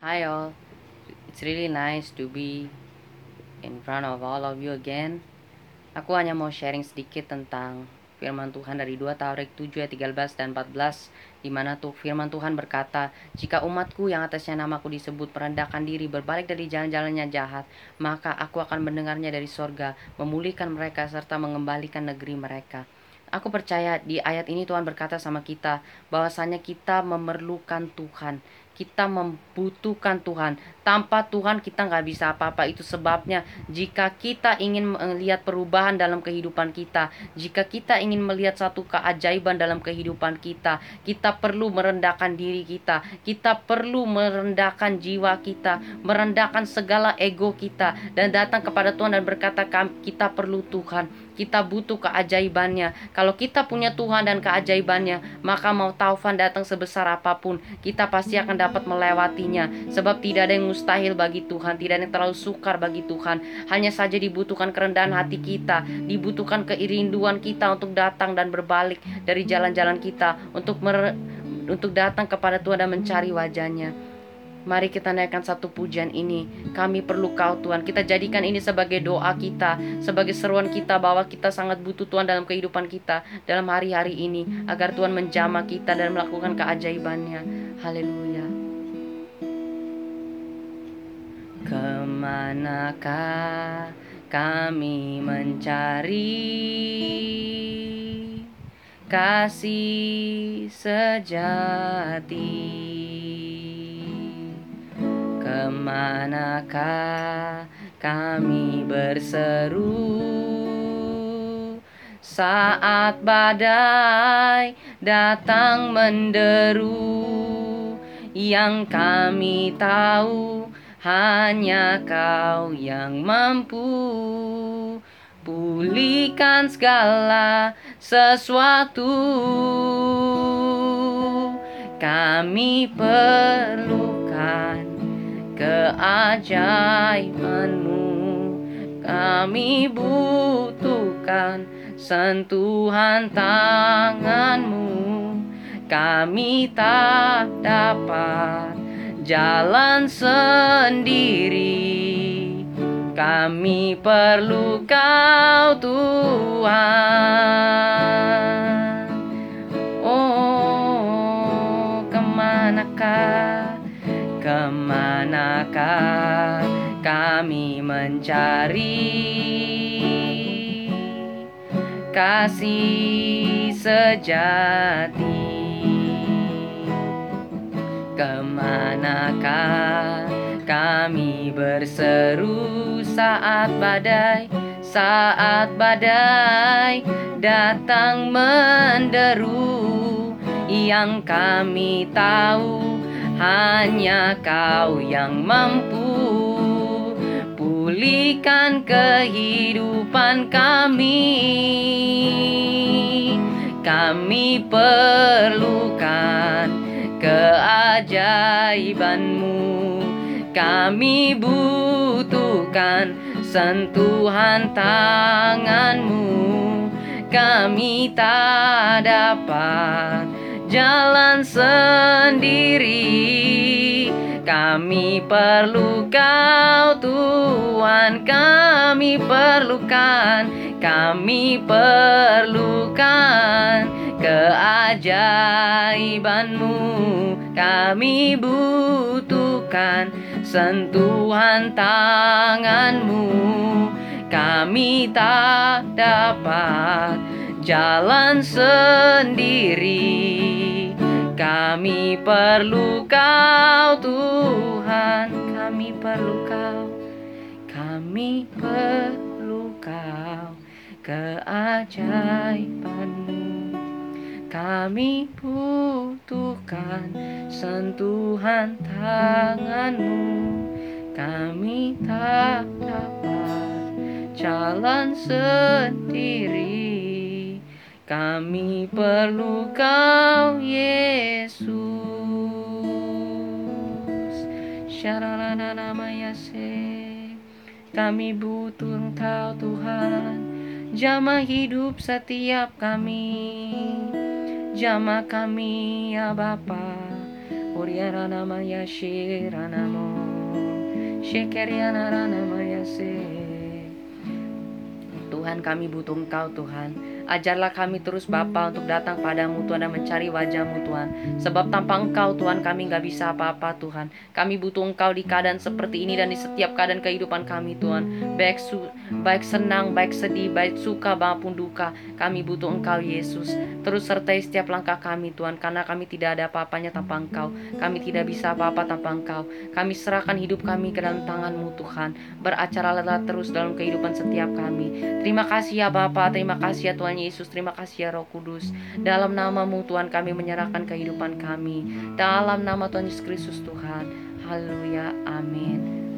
Hi all, it's really nice to be in front of all of you again. Aku hanya mau sharing sedikit tentang firman Tuhan dari 2 Taurat 7 ayat 13 dan 14 di mana tuh firman Tuhan berkata, "Jika umatku yang atasnya namaku disebut merendahkan diri berbalik dari jalan-jalannya jahat, maka aku akan mendengarnya dari sorga, memulihkan mereka serta mengembalikan negeri mereka." Aku percaya di ayat ini Tuhan berkata sama kita bahwasanya kita memerlukan Tuhan kita membutuhkan Tuhan. Tanpa Tuhan kita nggak bisa apa-apa. Itu sebabnya jika kita ingin melihat perubahan dalam kehidupan kita, jika kita ingin melihat satu keajaiban dalam kehidupan kita, kita perlu merendahkan diri kita. Kita perlu merendahkan jiwa kita, merendahkan segala ego kita dan datang kepada Tuhan dan berkata kita perlu Tuhan. Kita butuh keajaibannya. Kalau kita punya Tuhan dan keajaibannya, maka mau taufan datang sebesar apa pun, kita pasti akan dapat melewatinya. Sebab tidak ada yang mustahil bagi Tuhan, tidak ada yang terlalu sukar bagi Tuhan. Hanya saja dibutuhkan kerendahan hati kita, dibutuhkan keirinduan kita untuk datang dan berbalik dari jalan-jalan kita untuk mer untuk datang kepada Tuhan dan mencari wajahnya. Mari kita naikkan satu pujian ini. Kami perlu kau Tuhan. Kita jadikan ini sebagai doa kita. Sebagai seruan kita bahwa kita sangat butuh Tuhan dalam kehidupan kita. Dalam hari-hari ini. Agar Tuhan menjamah kita dan melakukan keajaibannya. Haleluya. Ke manakah kami mencari kasih sejati? Ke manakah kami berseru? Saat badai datang menderu Yang kami tahu hanya kau yang mampu. Pulihkan segala sesuatu. Kami perlukan keajaibanmu. Kami butuhkan sentuhan tanganmu. Kami tak dapat jalan sendiri. Kami perlu kau Tuhan Ke manakah kami mencari? Kasih sejati. Ke manakah kami berseru saat badai Saat badai datang menderu? Yang kami tahu hanya kau yang mampu pulihkan kehidupan kami. Kami perlukan keajaibanmu. Kami butuhkan sentuhan tanganmu. Kami tak dapat jalan sendiri. Kami perlu kau Tuhan. Kami perlukan Kami perlukan keajaibanmu. Kami butuhkan sentuhan tanganmu. Kami tak dapat jalan sendiri Kami perlu kau Tuhan. Kami perlu kau. Kami perlu kau. Keajaibanmu. Kami butuhkan sentuhan tanganmu. Kami tak dapat jalan sendiri kami perlu kau Yesus. Syaralana nama Yase Kami butuh engkau Tuhan. Jamah hidup setiap kami. Jamah kami ya Bapa. Oriana Maya Shiranamo Shekeriana Rana Maya Se Tuhan kami butuh Engkau Tuhan Ajarlah kami terus Bapa untuk datang padamu Tuhan dan mencari wajahmu Tuhan. Sebab tanpa Engkau Tuhan kami nggak bisa apa-apa Tuhan. Kami butuh Engkau di keadaan seperti ini dan di setiap keadaan kehidupan kami Tuhan. Baik su baik senang, baik sedih, baik suka maupun duka. Kami butuh Engkau Yesus. Terus sertai setiap langkah kami Tuhan karena kami tidak ada apa-apanya tanpa Engkau. Kami tidak bisa apa-apa tanpa Engkau. Kami serahkan hidup kami ke dalam tanganmu Tuhan. Beracaralah terus dalam kehidupan setiap kami. Terima kasih ya Bapak, terima kasih ya Tuhan Yesus, terima kasih ya Roh Kudus. Dalam namamu Tuhan kami menyerahkan kehidupan kami. Dalam nama Tuhan Yesus Kristus Tuhan. Haleluya. Amin.